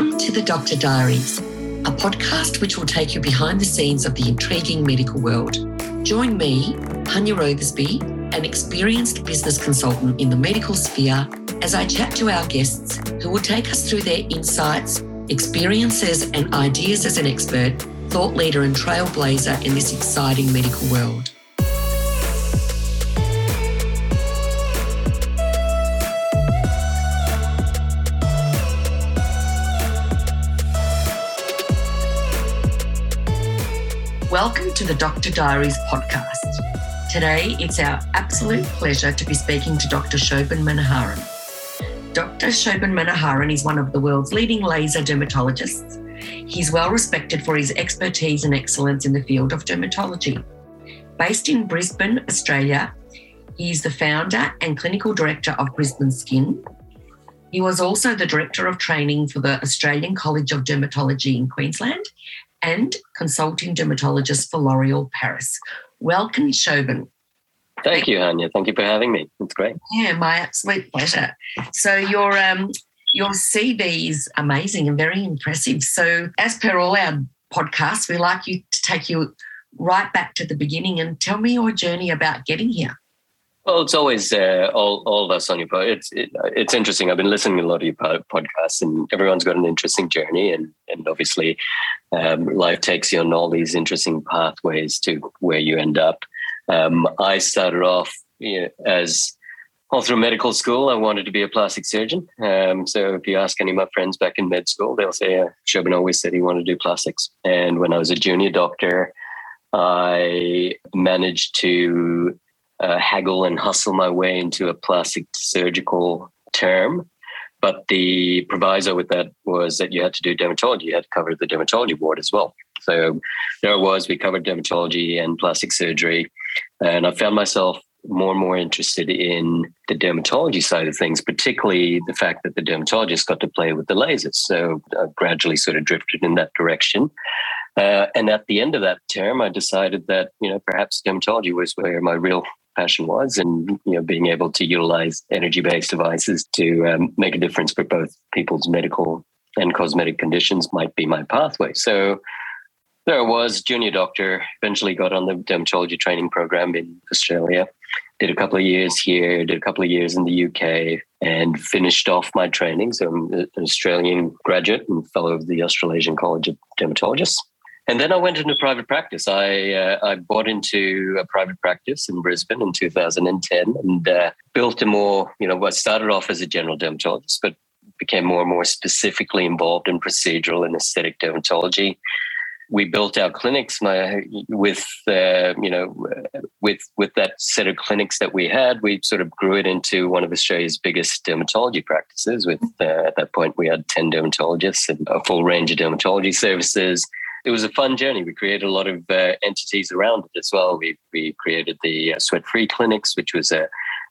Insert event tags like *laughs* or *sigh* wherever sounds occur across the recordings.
Welcome to the Doctor Diaries, a podcast which will take you behind the scenes of the intriguing medical world. Join me, Hanya Rothersby, an experienced business consultant in the medical sphere, as I chat to our guests who will take us through their insights, experiences, and ideas as an expert, thought leader, and trailblazer in this exciting medical world. To the Doctor Diaries podcast. Today, it's our absolute pleasure to be speaking to Dr. Shobhan Manoharan. Dr. Shobhan Manoharan is one of the world's leading laser dermatologists. He's well respected for his expertise and excellence in the field of dermatology. Based in Brisbane, Australia, he is the founder and clinical director of Brisbane Skin. He was also the director of training for the Australian College of Dermatology in Queensland and consulting dermatologist for L'Oreal Paris. Welcome, Shobhan. Thank you, Hanya. Thank you for having me. It's great. Yeah, my absolute pleasure. So your um your CV is amazing and very impressive. So as per all our podcasts, we like you to take you right back to the beginning and tell me your journey about getting here. Well, it's always uh, all all of us on your pod. It's it, it's interesting. I've been listening to a lot of your podcasts, and everyone's got an interesting journey, and and obviously, um, life takes you on all these interesting pathways to where you end up. Um, I started off you know, as all through medical school. I wanted to be a plastic surgeon. Um, so if you ask any of my friends back in med school, they'll say uh, Shobhan always said he wanted to do plastics. And when I was a junior doctor, I managed to uh, haggle and hustle my way into a plastic surgical term. But the proviso with that was that you had to do dermatology. You had to cover the dermatology ward as well. So there it was. We covered dermatology and plastic surgery. And I found myself more and more interested in the dermatology side of things, particularly the fact that the dermatologist got to play with the lasers. So I gradually sort of drifted in that direction. Uh, and at the end of that term, I decided that, you know, perhaps dermatology was where my real passion was and you know being able to utilize energy-based devices to um, make a difference for both people's medical and cosmetic conditions might be my pathway. So there I was junior doctor eventually got on the dermatology training program in australia did a couple of years here did a couple of years in the uk and finished off my training. So i'm an australian graduate and fellow of the australasian college of dermatologists and then I went into private practice. I uh, I bought into a private practice in Brisbane in 2010 and uh, built a more, you know, I started off as a general dermatologist, but became more and more specifically involved in procedural and aesthetic dermatology. We built our clinics my, with, uh, you know, with with that set of clinics that we had. We sort of grew it into one of Australia's biggest dermatology practices. With uh, at that point, we had ten dermatologists and a full range of dermatology services it was a fun journey. We created a lot of uh, entities around it as well. We we created the uh, Sweat Free Clinics, which was a,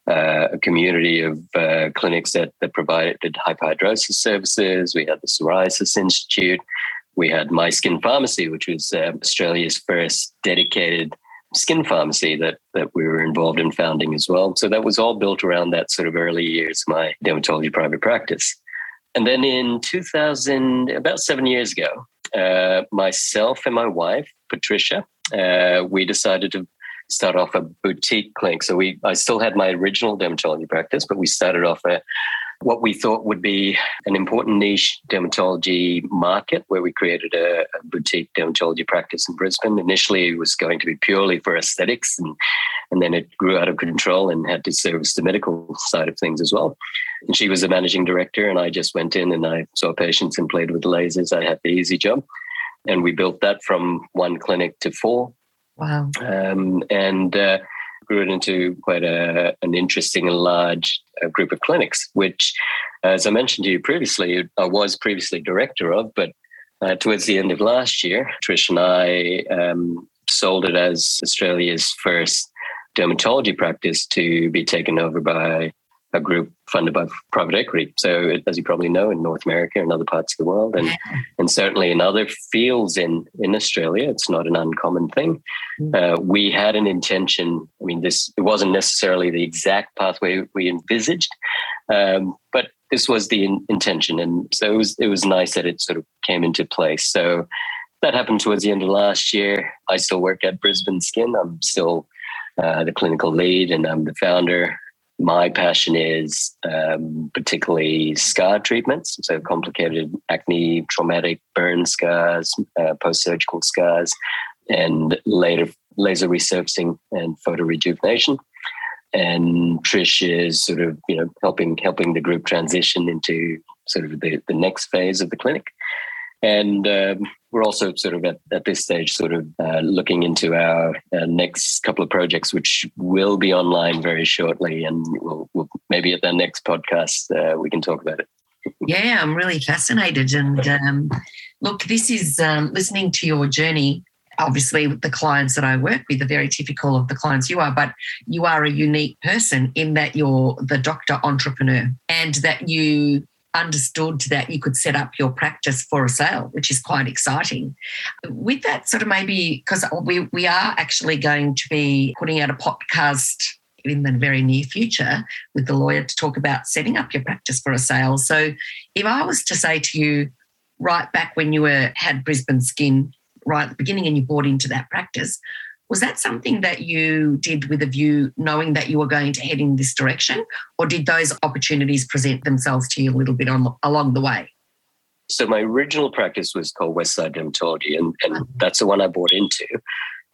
uh, a community of uh, clinics that that provided hyperhidrosis services. We had the Psoriasis Institute. We had My Skin Pharmacy, which was uh, Australia's first dedicated skin pharmacy that that we were involved in founding as well. So that was all built around that sort of early years, my dermatology private practice. And then in 2000, about seven years ago, uh, myself and my wife, Patricia, uh, we decided to start off a boutique clinic. So we, I still had my original dermatology practice, but we started off a what we thought would be an important niche dermatology market where we created a, a, boutique dermatology practice in Brisbane. Initially, it was going to be purely for aesthetics, and, and then it grew out of control and had to service the medical side of things as well. And she was the managing director, and I just went in and I saw patients and played with lasers. I had the easy job. And we built that from one clinic to four. Wow. Um, and uh, grew it into quite a, an interesting and large uh, group of clinics, which, as I mentioned to you previously, I was previously director of, but uh, towards the end of last year, Trish and I um, sold it as Australia's first dermatology practice to be taken over by a group funded by private equity. So, as you probably know, in North America and other parts of the world, and and certainly in other fields in in Australia, it's not an uncommon thing. Mm. Uh, we had an intention. I mean, this it wasn't necessarily the exact pathway we envisaged, um, but this was the in- intention, and so it was it was nice that it sort of came into place. So that happened towards the end of last year. I still work at Brisbane Skin. I'm still uh, the clinical lead, and I'm the founder. My passion is um, particularly scar treatments, so complicated acne, traumatic burn scars, uh, post surgical scars, and later laser resurfacing and photo rejuvenation and Trish is sort of you know helping helping the group transition into sort of the, the next phase of the clinic. And um, we're also sort of at, at this stage, sort of uh, looking into our uh, next couple of projects, which will be online very shortly. And we'll, we'll maybe at the next podcast, uh, we can talk about it. yeah, I'm really fascinated. And um, look, this is um, listening to your journey obviously the clients that I work with are very typical of the clients you are, but you are a unique person in that you're the doctor entrepreneur and that you understood that you could set up your practice for a sale, which is quite exciting. With that sort of maybe because we we are actually going to be putting out a podcast in the very near future with the lawyer to talk about setting up your practice for a sale. So if I was to say to you right back when you were had Brisbane skin right at the beginning and you bought into that practice. Was that something that you did with a view knowing that you were going to head in this direction? Or did those opportunities present themselves to you a little bit on, along the way? So my original practice was called Westside Dermatology, and, and that's the one I bought into.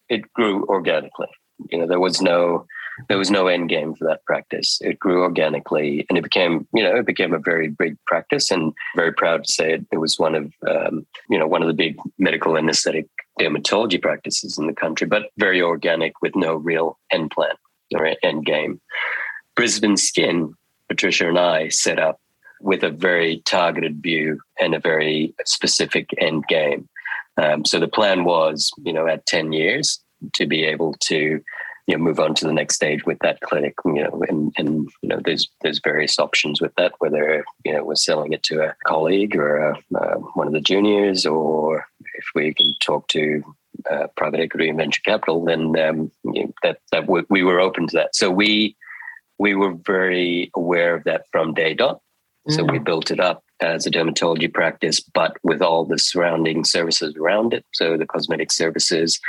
It grew organically. You know, there was no there was no end game for that practice. It grew organically, and it became, you know, it became a very big practice. And very proud to say it, it was one of, um, you know, one of the big medical and aesthetic dermatology practices in the country, but very organic with no real end plan or end game. Brisbane Skin, Patricia and I set up with a very targeted view and a very specific end game. Um, so the plan was, you know, at 10 years to be able to you know move on to the next stage with that clinic you know and and you know there's there's various options with that whether you know we're selling it to a colleague or a, uh, one of the juniors or if we can talk to uh, private equity and venture capital then um, you know, that that w- we were open to that so we we were very aware of that from day dot so mm-hmm. we built it up as a dermatology practice, but with all the surrounding services around it. So the cosmetic services,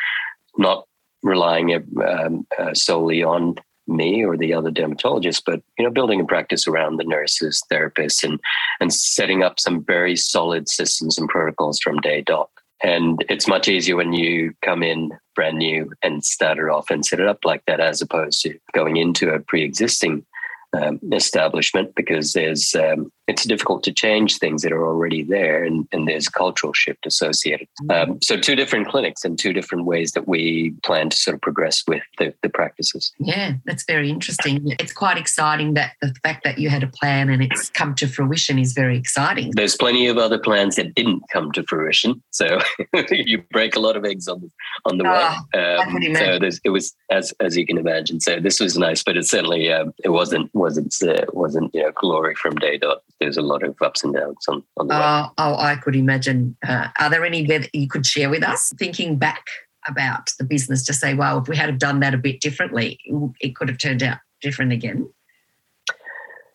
not relying um, uh, solely on me or the other dermatologists, but you know, building a practice around the nurses, therapists, and and setting up some very solid systems and protocols from day dot. And it's much easier when you come in brand new and start it off and set it up like that, as opposed to going into a pre-existing um, establishment because there's um, it's difficult to change things that are already there and, and there's cultural shift associated. Mm-hmm. um, so two different clinics and two different ways that we plan to sort of progress with the, the practices. Yeah that's very interesting. It's quite exciting that the fact that you had a plan and it's come to fruition is very exciting. There's plenty of other plans that didn't come to fruition so *laughs* you break a lot of eggs on the on the oh, way um, so it was as as you can imagine. So this was nice but it certainly um, it wasn't wasn't uh, wasn't you know glory from day dot there's a lot of ups and downs on, on the way. Oh, oh, I could imagine. Uh, are there any that you could share with us? Thinking back about the business to say, well, if we had have done that a bit differently, it could have turned out different again.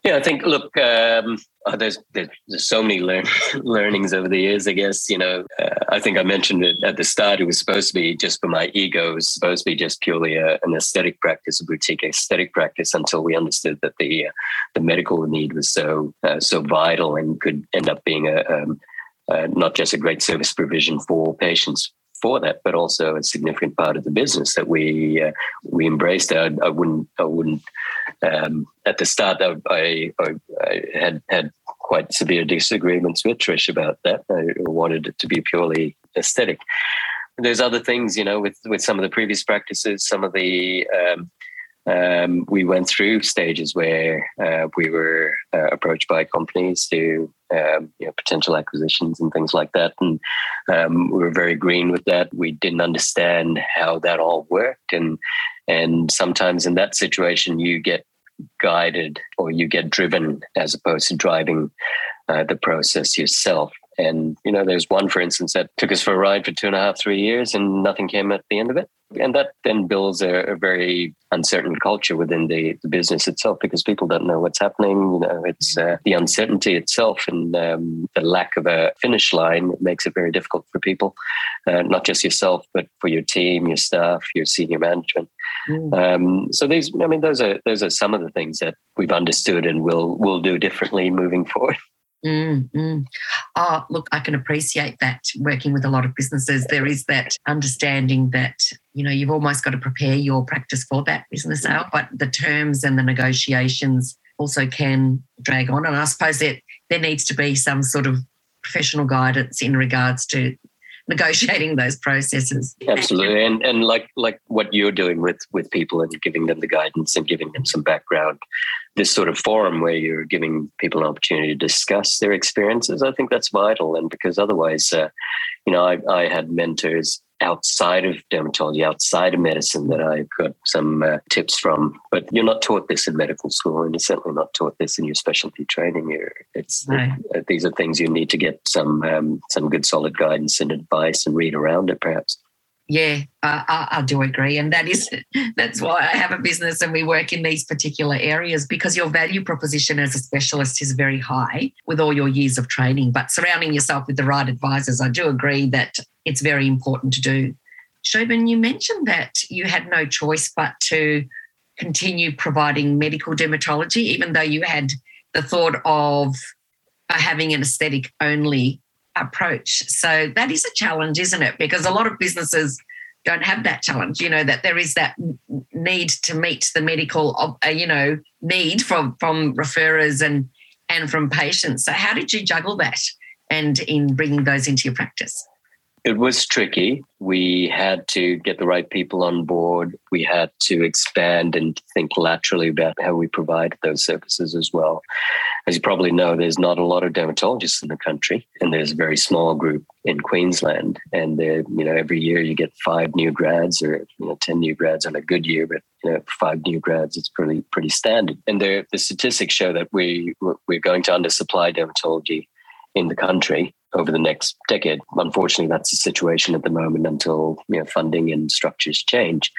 Yeah, I think. Look, um, there's, there's, there's so many learn, *laughs* learnings over the years. I guess you know. Uh, I think I mentioned it at the start. It was supposed to be just for my ego. It was supposed to be just purely a, an aesthetic practice, a boutique aesthetic practice, until we understood that the uh, the medical need was so uh, so vital and could end up being a um, uh, not just a great service provision for patients for that, but also a significant part of the business that we uh, we embraced. I, I, wouldn't I wouldn't um, at the start I, I, I, had had quite severe disagreements with Trish about that. I wanted it to be purely aesthetic. There's other things, you know, with with some of the previous practices, some of the um, um, we went through stages where uh, we were uh, approached by companies to um, you know, potential acquisitions and things like that, and um, we were very green with that. We didn't understand how that all worked, and and sometimes in that situation you get guided or you get driven as opposed to driving uh, the process yourself. And, you know, there's one, for instance, that took us for a ride for two and a half, three years and nothing came at the end of it. And that then builds a, a very uncertain culture within the, the, business itself because people don't know what's happening. You know, it's uh, the uncertainty itself and um, the lack of a finish line makes it very difficult for people, uh, not just yourself, but for your team, your staff, your senior management. Mm. Um, so these, I mean, those are those are some of the things that we've understood and will will do differently *laughs* moving forward. Mm, mm. Oh, look, I can appreciate that working with a lot of businesses. There is that understanding that, you know, you've almost got to prepare your practice for that business out, but the terms and the negotiations also can drag on. And I suppose that there needs to be some sort of professional guidance in regards to negotiating those processes. Absolutely, and and like like what you're doing with with people and giving them the guidance and giving them some background. This sort of forum where you're giving people an opportunity to discuss their experiences, I think that's vital. And because otherwise, uh, you know, I, I had mentors outside of dermatology, outside of medicine that I got some uh, tips from. But you're not taught this in medical school, and you're certainly not taught this in your specialty training. You're, it's uh, these are things you need to get some um, some good solid guidance and advice and read around it, perhaps. Yeah, I, I, do agree, and that is *laughs* that's why I have a business and we work in these particular areas because your value proposition as a specialist is very high with all your years of training. But surrounding yourself with the right advisors, I do agree that it's very important to do. Shobhan, you mentioned that you had no choice but to continue providing medical dermatology, even though you had the thought of uh, having an aesthetic only approach. So that is a challenge, isn't it? Because a lot of businesses don't have that challenge, you know, that there is that need to meet the medical, uh, you know, need from, from referrers and, and from patients. So how did you juggle that and in bringing those into your practice? It was tricky. We had to get the right people on board. We had to expand and think laterally about how we provide those services as well. As you probably know, there's not a lot of dermatologists in the country, and there's a very small group in Queensland. And you know, every year you get five new grads or you know, ten new grads on a good year, but you know, five new grads, it's pretty pretty standard. And the the statistics show that we we're going to undersupply dermatology in the country over the next decade. Unfortunately, that's the situation at the moment until you know, funding and structures change.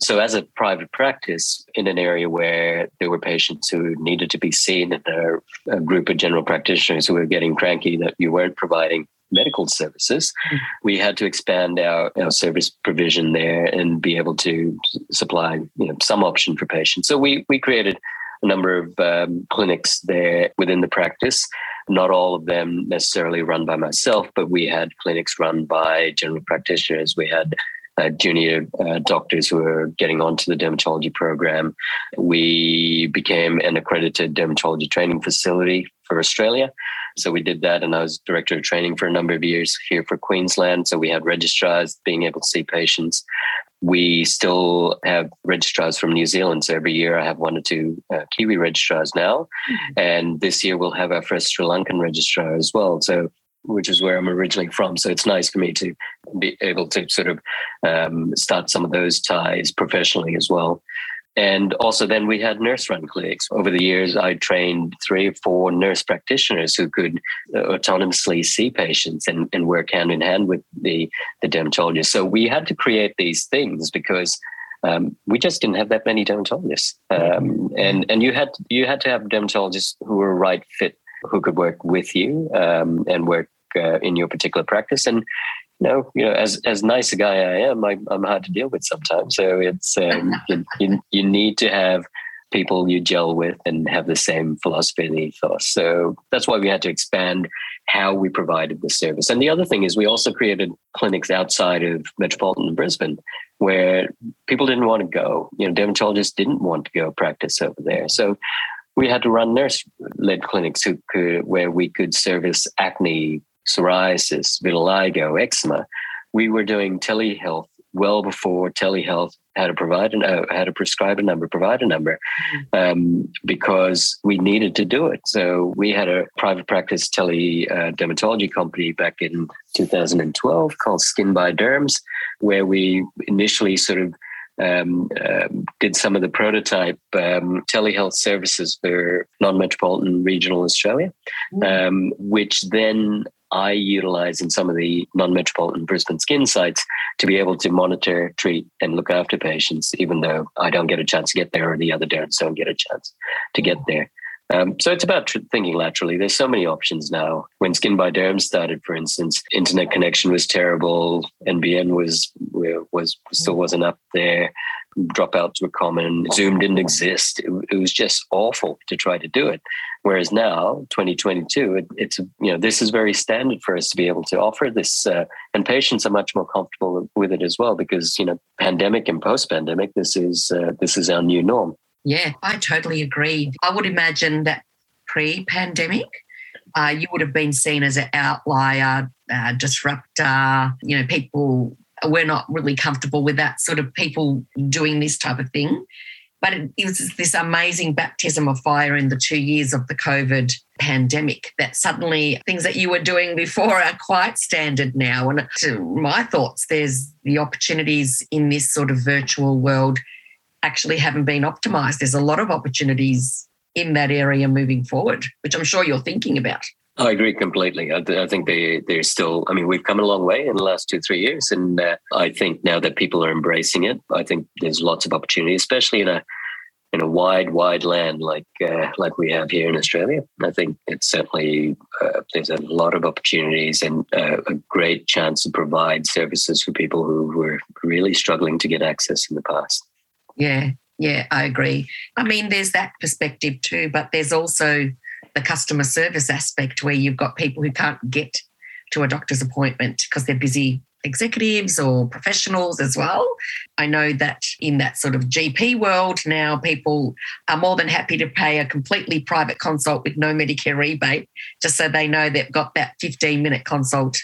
So, as a private practice in an area where there were patients who needed to be seen, and there a group of general practitioners who were getting cranky that you weren't providing medical services, mm-hmm. we had to expand our, our service provision there and be able to supply you know, some option for patients. So, we, we created a number of um, clinics there within the practice not all of them necessarily run by myself, but we had clinics run by general practitioners. We had uh, junior uh, doctors who were getting onto the dermatology program. We became an accredited dermatology training facility for Australia. So we did that, and I was director of training for a number of years here for Queensland. So we had registrars being able to see patients. We still have registrars from New Zealand. So every year I have one or two uh, Kiwi registrars now. Mm-hmm. And this year we'll have our first Sri Lankan registrar as well. So which is where I'm originally from. So it's nice for me to be able to sort of um, start some of those ties professionally as well. And also, then we had nurse run clinics. Over the years, I trained three or four nurse practitioners who could uh, autonomously see patients and, and work hand in hand with the, the dermatologist. So we had to create these things because um, we just didn't have that many dermatologists. Um, and and you had you had to have dermatologists who were right fit, who could work with you um, and work uh, in your particular practice. And no, you know, as as nice a guy I am, I, am hard to deal with sometimes. So it's um, *laughs* you, you, you need to have people you gel with and have the same philosophy and ethos. So that's why we had to expand how we provided the service. And the other thing is we also created clinics outside of metropolitan Brisbane where people didn't want to go. You know, dermatologists didn't want to go practice over there. So we had to run nurse-led clinics who could, where we could service acne, psoriasis, vitiligo, eczema, we were doing telehealth well before telehealth had to provide an, uh, had to prescribe a number, provide a number, um, because we needed to do it. So we had a private practice tele uh, dermatology company back in 2012 called Skin by Derms, where we initially sort of um, uh, did some of the prototype um, telehealth services for non-metropolitan regional Australia, mm. um, which then I utilize in some of the non-metropolitan Brisbane skin sites to be able to monitor, treat, and look after patients, even though I don't get a chance to get there or the other derms don't get a chance to get there. Um, so it's about tr- thinking laterally. There's so many options now. When Skin by Derm started, for instance, internet connection was terrible. NBN was was still wasn't up there. Dropouts were common. Zoom didn't exist. It, it was just awful to try to do it. Whereas now, 2022, it, it's you know this is very standard for us to be able to offer this, uh, and patients are much more comfortable with it as well because you know pandemic and post pandemic, this is uh, this is our new norm. Yeah, I totally agree. I would imagine that pre pandemic, uh, you would have been seen as an outlier, uh, disruptor. You know, people were not really comfortable with that sort of people doing this type of thing. But it, it was this amazing baptism of fire in the two years of the COVID pandemic that suddenly things that you were doing before are quite standard now. And to my thoughts, there's the opportunities in this sort of virtual world actually haven't been optimized. There's a lot of opportunities in that area moving forward, which I'm sure you're thinking about. I agree completely. I, I think they they're still. I mean, we've come a long way in the last two three years, and uh, I think now that people are embracing it, I think there's lots of opportunity, especially in a in a wide wide land like uh, like we have here in Australia. I think it's certainly uh, there's a lot of opportunities and uh, a great chance to provide services for people who were really struggling to get access in the past. Yeah, yeah, I agree. I mean, there's that perspective too, but there's also the customer service aspect where you've got people who can't get to a doctor's appointment because they're busy executives or professionals as well. I know that in that sort of GP world now, people are more than happy to pay a completely private consult with no Medicare rebate, just so they know they've got that 15 minute consult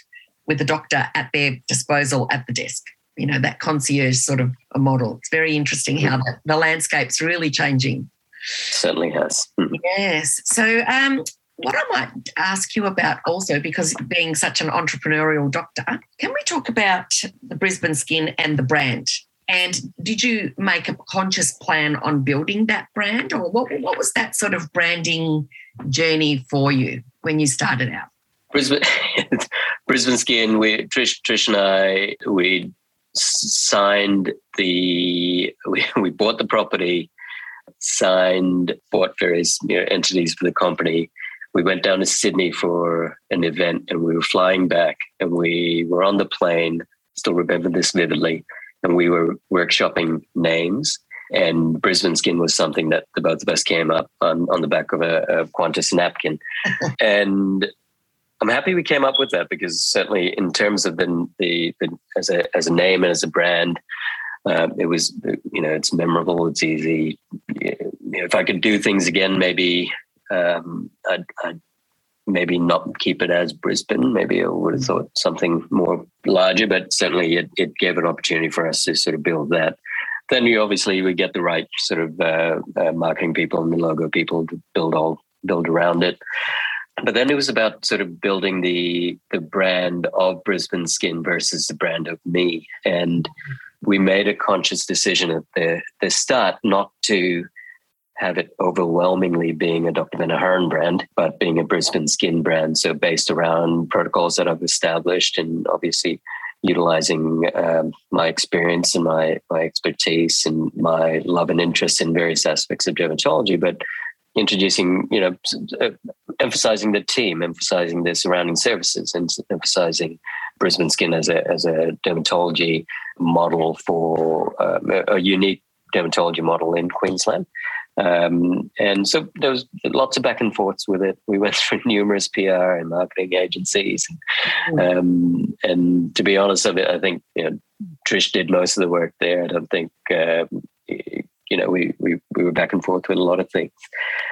with the doctor at their disposal at the desk you know that concierge sort of a model. It's very interesting how mm. the, the landscape's really changing. Certainly has. Mm. Yes. So um, what I might ask you about also, because being such an entrepreneurial doctor, can we talk about the Brisbane Skin and the brand? And did you make a conscious plan on building that brand, or what, what was that sort of branding journey for you when you started out? Brisbane, *laughs* Brisbane Skin. We Trish, Trish and I, we signed the *laughs* we, we bought the property signed bought various you know, entities for the company we went down to sydney for an event and we were flying back and we were on the plane still remember this vividly and we were workshopping names and Brisbane skin was something that the both of us came up on, on the back of a, a Qantas napkin. *laughs* and I'm happy we came up with that because certainly in terms of the, the, the as a as a name and as a brand, uh, it was you know it's memorable, it's easy. You know, if I could do things again, maybe um, I'd, I'd, maybe not keep it as Brisbane. Maybe I would have thought something more larger, but certainly it, it gave an opportunity for us to sort of build that. Then you obviously we get the right sort of uh, uh, marketing people and the logo people to build all build around it but then it was about sort of building the the brand of Brisbane Skin versus the brand of me, and we made a conscious decision at the the start not to have it overwhelmingly being a Dr. Manoharan brand, but being a Brisbane Skin brand. So based around protocols that I've established, and obviously utilizing um, my experience and my my expertise and my love and interest in various aspects of dermatology, but introducing, you know, uh, emphasizing the team, emphasizing the surrounding services, and emphasizing Brisbane Skin as a as a dermatology model for um, a, a, unique dermatology model in Queensland. Um, and so there was lots of back and forths with it. We went *laughs* through numerous PR and marketing agencies, and, mm. um, and to be honest, of it, I think you know Trish did most of the work there. I don't think uh, you know, we we we were back and forth with a lot of things.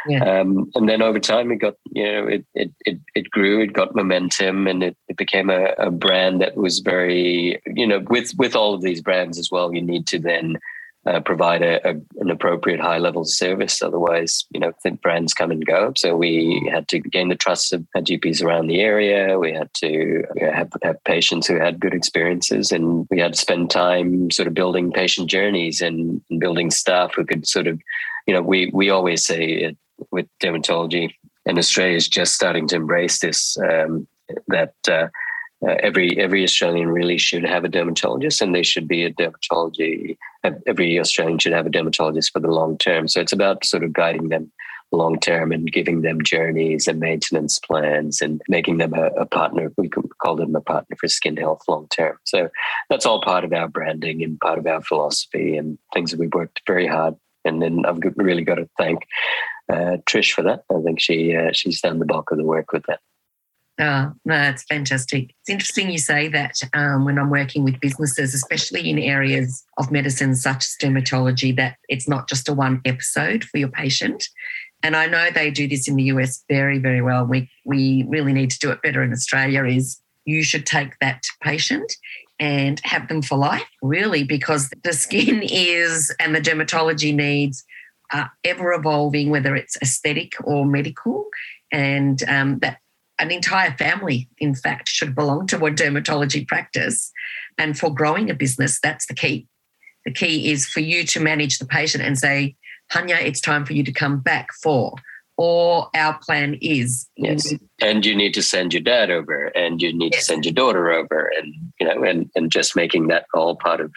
Yeah. Um, and then over time, it got you know, it it it, it grew, it got momentum, and it, it became a, a brand that was very you know, with with all of these brands as well, you need to then uh, provide a, a, an appropriate high level service. Otherwise, you know, think brands come and go. So we had to gain the trust of GPs around the area. We had to have, have patients who had good experiences, and we had to spend time sort of building patient journeys and, and building staff who could sort of, you know, we we always say it with dermatology, and Australia is just starting to embrace this. Um, that uh, uh, every every Australian really should have a dermatologist, and they should be a dermatology. Every Australian should have a dermatologist for the long term. So it's about sort of guiding them long term and giving them journeys and maintenance plans and making them a, a, partner. We call them a partner for skin health long term. So that's all part of our branding and part of our philosophy and things that we've worked very hard. And then I've really got to thank uh, Trish for that. I think she uh, she's done the bulk of the work with that. Oh, no, that's fantastic. It's interesting you say that um, when I'm working with businesses, especially in areas of medicine such as dermatology, that it's not just a one episode for your patient. And I know they do this in the US very, very well. We, we really need to do it better in Australia is you should take that patient and have them for life, really, because the skin *laughs* is and the dermatology needs are ever evolving, whether it's aesthetic or medical. And um, that an entire family, in fact, should belong to a dermatology practice. And for growing a business, that's the key. The key is for you to manage the patient and say, Hanya, it's time for you to come back for. Or our plan is yes, and you need to send your dad over, and you need yes. to send your daughter over, and you know, and and just making that all part of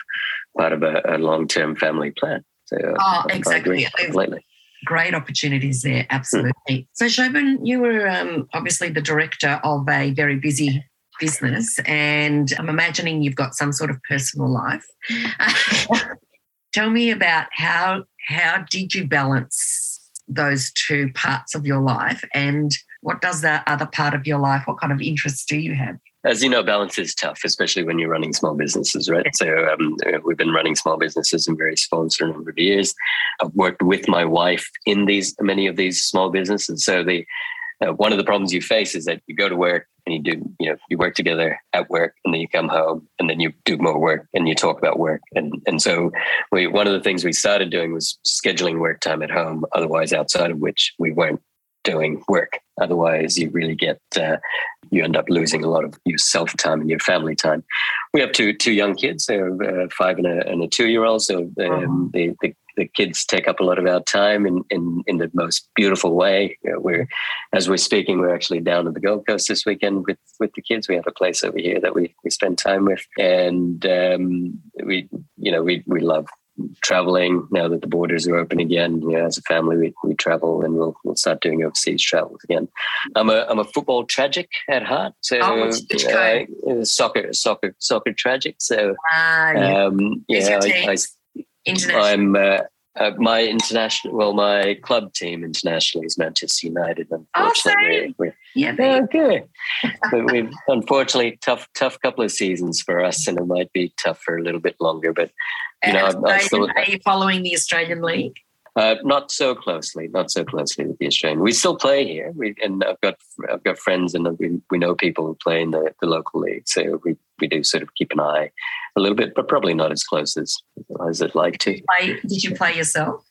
part of a, a long term family plan. So, uh, oh, exactly. Completely great opportunities there, absolutely. So, Shobhan, you were um, obviously the director of a very busy business, and I'm imagining you've got some sort of personal life. *laughs* Tell me about how how did you balance those two parts of your life, and what does that other part of your life? What kind of interests do you have? As you know, balance is tough, especially when you're running small businesses, right? So um, we've been running small businesses in various forms for a number of years. I've worked with my wife in these many of these small businesses. So the uh, one of the problems you face is that you go to work and you do, you know, you work together at work, and then you come home, and then you do more work, and you talk about work, and and so we one of the things we started doing was scheduling work time at home. Otherwise, outside of which we weren't doing work. Otherwise, you really get uh, you end up losing a lot of your self time and your family time. We have two two young kids, they're uh, five and a, and a two year old. So um, uh-huh. the, the, the kids take up a lot of our time in in, in the most beautiful way. You know, we're as we're speaking, we're actually down at the Gold Coast this weekend with with the kids. We have a place over here that we we spend time with, and um, we you know we we love traveling now that the borders are open again. You know, as a family, we, we travel and we'll, we'll start doing overseas travels again. I'm a I'm a football tragic at heart. So oh, uh, soccer soccer soccer tragic. So ah, yeah, um, yeah I, I, I'm uh, uh, my international, well, my club team internationally is Manchester United. Unfortunately, oh, yeah, okay. *laughs* we've unfortunately tough, tough couple of seasons for us, and it might be tough for a little bit longer. But you know, I'm, I'm still, are you following the Australian League? Uh, not so closely, not so closely with the Australian. We still play here, we, and I've got I've got friends and we, we know people who play in the, the local league, so we, we do sort of keep an eye a little bit, but probably not as close as as I'd like to. Play, did you play yourself?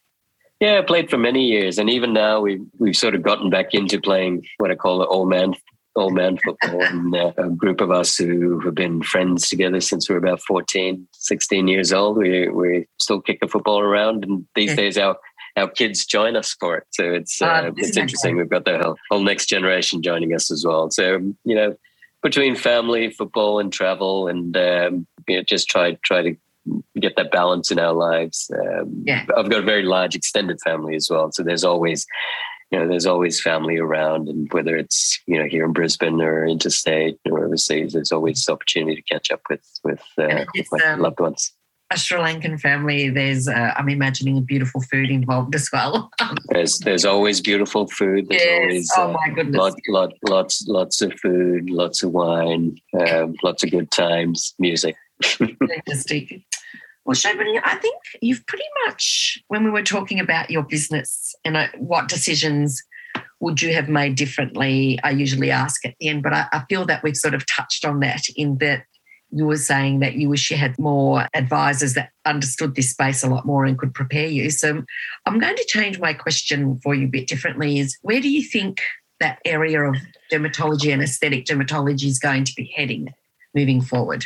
Yeah, I played for many years, and even now we we've sort of gotten back into playing what I call the old man old man football *laughs* and uh, a group of us who have been friends together since we were about 14 16 years old we we still kick the football around and these days our our kids join us for it. So it's uh, uh, it's interesting. We've got the whole, whole next generation joining us as well. So you know, between family, football, and travel, and um, you know, just try try to get that balance in our lives. Um, yeah. I've got a very large extended family as well, so there's always you know there's always family around, and whether it's you know here in Brisbane or interstate or overseas, there's always opportunity to catch up with with, uh, with my um, loved ones a Sri Lankan family, there's, uh, I'm imagining, beautiful food involved as well. *laughs* there's there's always beautiful food. There's yes. always oh my uh, goodness, lot, lot, lots lots of food, lots of wine, um, lots of good times, music. *laughs* Fantastic. Well, Shobhan, I think you've pretty much, when we were talking about your business and uh, what decisions would you have made differently, I usually ask at the end, but I feel that we've sort of touched on that in that you were saying that you wish you had more advisors that understood this space a lot more and could prepare you. So I'm going to change my question for you a bit differently is where do you think that area of dermatology and aesthetic dermatology is going to be heading moving forward?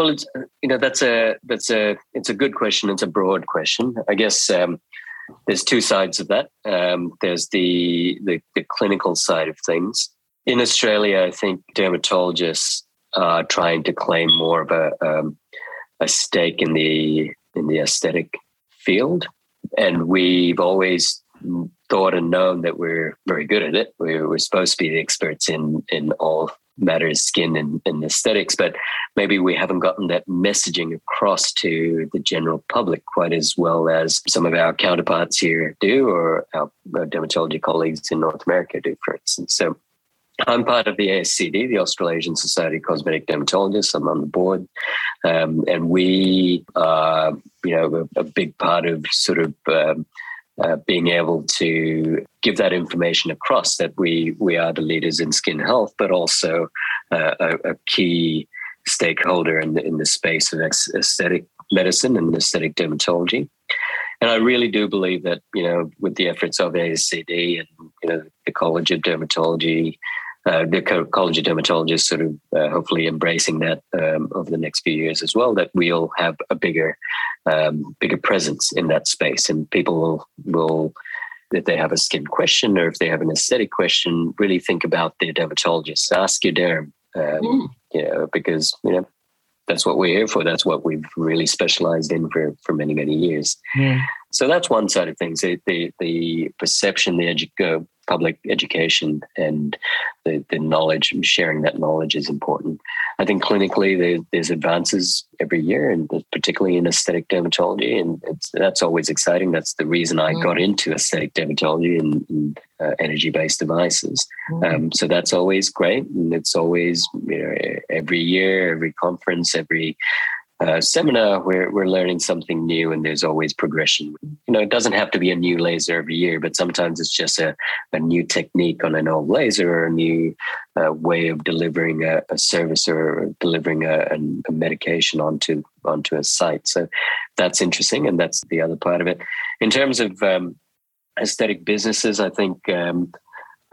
Well, it's, you know that's a that's a it's a good question. It's a broad question. I guess um, there's two sides of that. Um, there's the, the the clinical side of things, in Australia, I think dermatologists are trying to claim more of a um, a stake in the in the aesthetic field, and we've always thought and known that we're very good at it. We're, we're supposed to be the experts in in all matters skin and, and aesthetics, but maybe we haven't gotten that messaging across to the general public quite as well as some of our counterparts here do, or our, dermatology colleagues in North America do, for instance. So I'm part of the ASCD, the Australasian Society of Cosmetic Dermatologists. I'm on the board, um, and we are, you know, a, a, big part of sort of um, uh, being able to give that information across that we we are the leaders in skin health, but also uh, a, a, key stakeholder in the, in the space of aesthetic medicine and aesthetic dermatology. And I really do believe that you know, with the efforts of ASCD and you know the College of Dermatology uh, the College of Dermatologists sort of uh, hopefully embracing that um, over the next few years as well, that we'll have a bigger, um, bigger presence in that space, and people will will if they have a skin question or if they have an aesthetic question, really think about their dermatologist. Ask your derm, um, mm. you know, because you know that's what we're here for. That's what we've really specialized in for for many many years. Yeah. So that's one side of things. The the, the perception, the edu- uh, public education, and the the knowledge, sharing that knowledge is important. I think clinically there, there's advances every year, and particularly in aesthetic dermatology, and that's always exciting. That's the reason I mm. got into aesthetic dermatology and, and uh, energy based devices. Mm. Um, so that's always great, and it's always you know every year, every conference, every uh, seminar, we're, we're learning something new and there's always progression. You know, it doesn't have to be a new laser every year, but sometimes it's just a, a new technique on an old laser or a new uh, way of delivering a, a service or delivering a, a, medication onto onto a site. So that's interesting, and that's the other part of it. In terms of um, aesthetic businesses, I think um,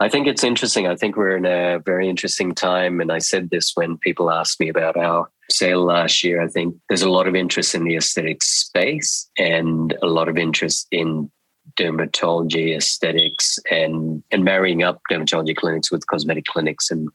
I think it's interesting. I think we're in a very interesting time. And I said this when people asked me about our sale last year. I think there's a lot of interest in the aesthetic space and a lot of interest in dermatology, aesthetics, and and marrying up dermatology clinics with cosmetic clinics and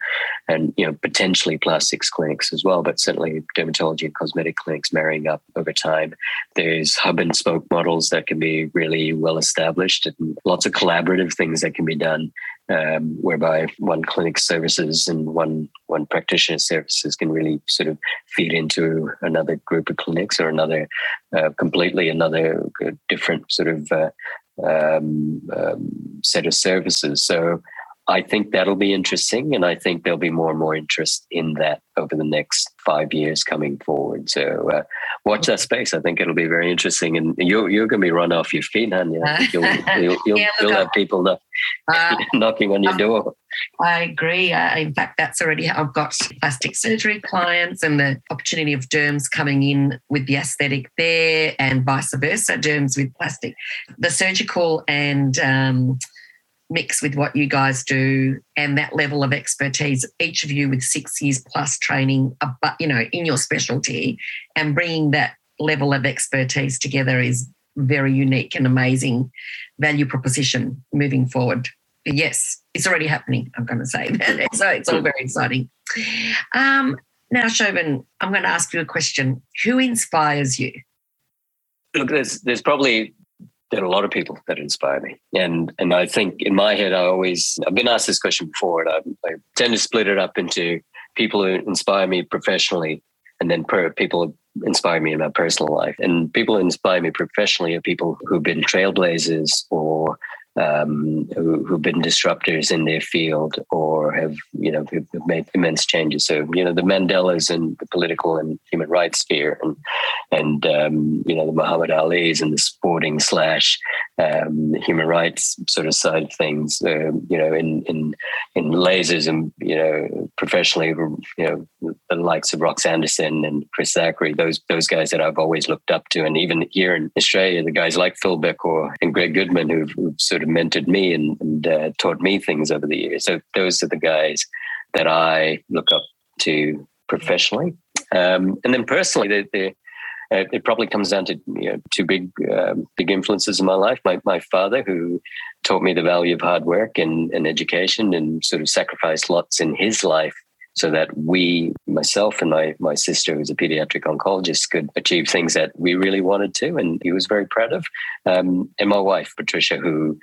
and you know potentially plastics clinics as well, but certainly dermatology and cosmetic clinics marrying up over time. There's hub and spoke models that can be really well established, and lots of collaborative things that can be done um, whereby one clinic services and one one practitioner services can really sort of feed into another group of clinics or another uh, completely another different sort of uh, um, um, set of services. So I think that'll be interesting, and I think there'll be more and more interest in that over the next five years coming forward. So uh, watch that space. I think it'll be very interesting, and you're you're going to be run off your feet, and you'll *laughs* you'll, you'll, yeah, you'll have people knock, uh, *laughs* knocking on your door. I agree. Uh, in fact, that's already I've got plastic surgery clients, and the opportunity of derms coming in with the aesthetic there, and vice versa, derms with plastic. The surgical and um, mix with what you guys do and that level of expertise each of you with six years plus training but you know in your specialty and bringing that level of expertise together is very unique and amazing value proposition moving forward. But yes it's already happening i'm going to say *laughs* that. So it's all very exciting. Um, now Shobhan, i'm going to ask you a question. Who inspires you? Look there's there's probably there are a lot of people that inspire me. And and I think in my head, I always I've been asked this question before, and I, I tend to split it up into people who inspire me professionally, and then per, people who inspire me in my personal life. And people who inspire me professionally are people who've been trailblazers or um, who, have been disruptors in their field or have, you know, have made immense changes. So, you know, the Mandelas in the political and human rights sphere and, and um, you know, the Muhammad Ali's and the sporting slash um, human rights sort of side of things, uh, you know, in, in, in lasers and, you know, professionally, you know, the likes of Rox Anderson and Chris Zachary, those, those guys that I've always looked up to. And even here in Australia, the guys like Phil Bekhor and Greg Goodman who've, who've sort of mentored me and, and uh, taught me things over the years. So those are the guys that I look up to professionally. Um, and then personally, the, the, uh, it probably comes down to you know, two big um, big influences in my life. My my father, who taught me the value of hard work and, and education, and sort of sacrificed lots in his life so that we, myself and my my sister, who's a pediatric oncologist, could achieve things that we really wanted to, and he was very proud of. Um, and my wife, Patricia, who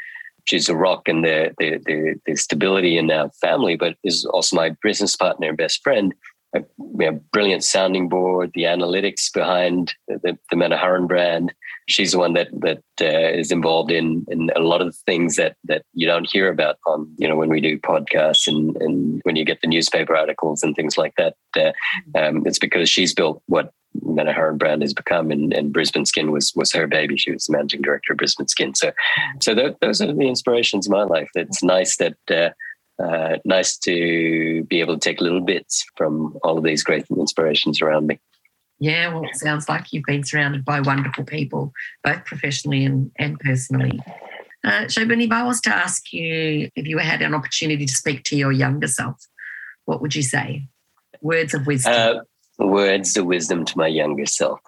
she's a rock and the, the the the stability in our family, but is also my business partner and best friend a you know, brilliant sounding board, the analytics behind the, the Manoharan brand. She's the one that that uh, is involved in in a lot of things that that you don't hear about on you know when we do podcasts and and when you get the newspaper articles and things like that. Uh, um, it's because she's built what Manoharan brand has become, and, and Brisbane Skin was was her baby. She was the managing director of Brisbane Skin. So, so th- those are the inspirations in my life. It's nice that. Uh, uh, nice to be able to take little bits from all of these great inspirations around me. Yeah, well, it sounds like you've been surrounded by wonderful people, both professionally and, and personally. Uh, Shobhan, if I was to ask you if you had an opportunity to speak to your younger self, what would you say? Words of wisdom. Uh, words of wisdom to my younger self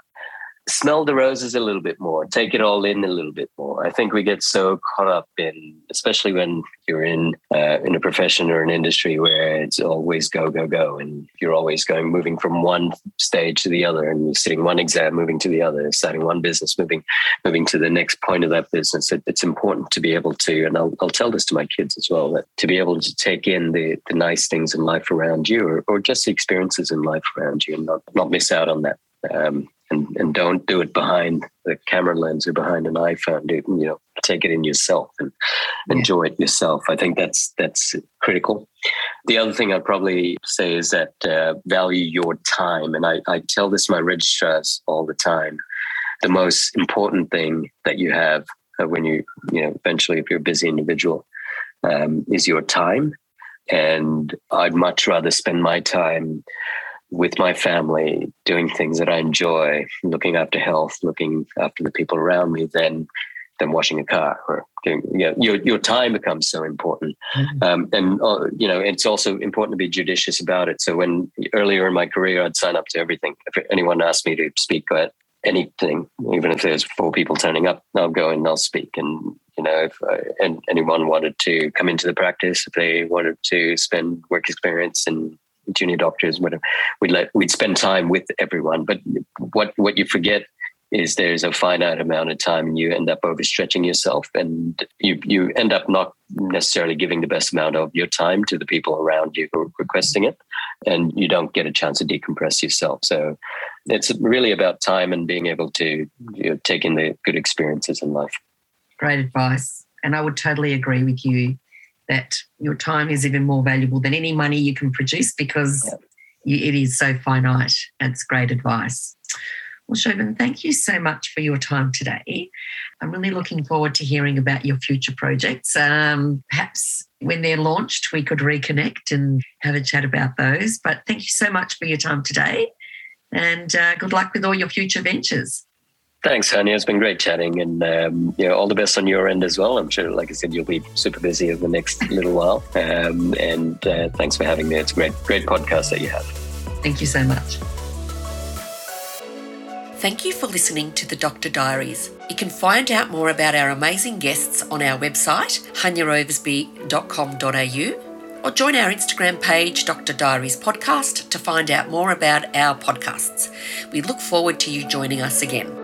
smell the roses a little bit more, take it all in a little bit more. I think we get so caught up in, especially when you're in uh, in a profession or an industry where it's always go go go, and you're always going moving from one stage to the other, and you're sitting one exam, moving to the other, starting one business, moving moving to the next point of that business. It, it's important to be able to, and I'll, I'll tell this to my kids as well, that to be able to take in the the nice things in life around you, or, or just the experiences in life around you, and not not miss out on that. Um, and, and don't do it behind the camera lens or behind an iPhone. Do, you know, take it in yourself and yeah. enjoy it yourself. I think that's that's critical. The other thing I'd probably say is that uh, value your time, and I, I tell this to my registrars all the time. The most important thing that you have uh, when you you know eventually if you're a busy individual um, is your time, and I'd much rather spend my time with my family, doing things that I enjoy, looking after health, looking after the people around me, then than washing a car or doing, you know, your your time becomes so important. Mm-hmm. Um, and uh, you know, it's also important to be judicious about it. So when earlier in my career, I'd sign up to everything. If anyone asked me to speak at anything, even if there's four people turning up, I'll go and I'll speak. And you know, if I, and anyone wanted to come into the practice, if they wanted to spend work experience and junior doctors, whatever. We'd let we'd spend time with everyone. But what what you forget is there's a finite amount of time and you end up overstretching yourself and you you end up not necessarily giving the best amount of your time to the people around you who are requesting it. And you don't get a chance to decompress yourself. So it's really about time and being able to you know, take in the good experiences in life. Great advice. And i would totally agree with you that your time is even more valuable than any money you can produce because you, it is so finite. It's great advice. Well, Shobhan, thank you so much for your time today. I'm really looking forward to hearing about your future projects. Um, perhaps when they're launched, we could reconnect and have a chat about those. But thank you so much for your time today. And uh, good luck with all your future ventures. Thanks, Hania. It's been great chatting, and um, you know, all the best on your end as well. I'm sure, like I said, you'll be super busy over the next *laughs* little while. Um, and uh, thanks for having me. It's a great, great podcast that you have. Thank you so much. Thank you for listening to the Doctor Diaries. You can find out more about our amazing guests on our website, hanyaoversby.com.au, or join our Instagram page, Dr. Diaries Podcast, to find out more about our podcasts. We look forward to you joining us again.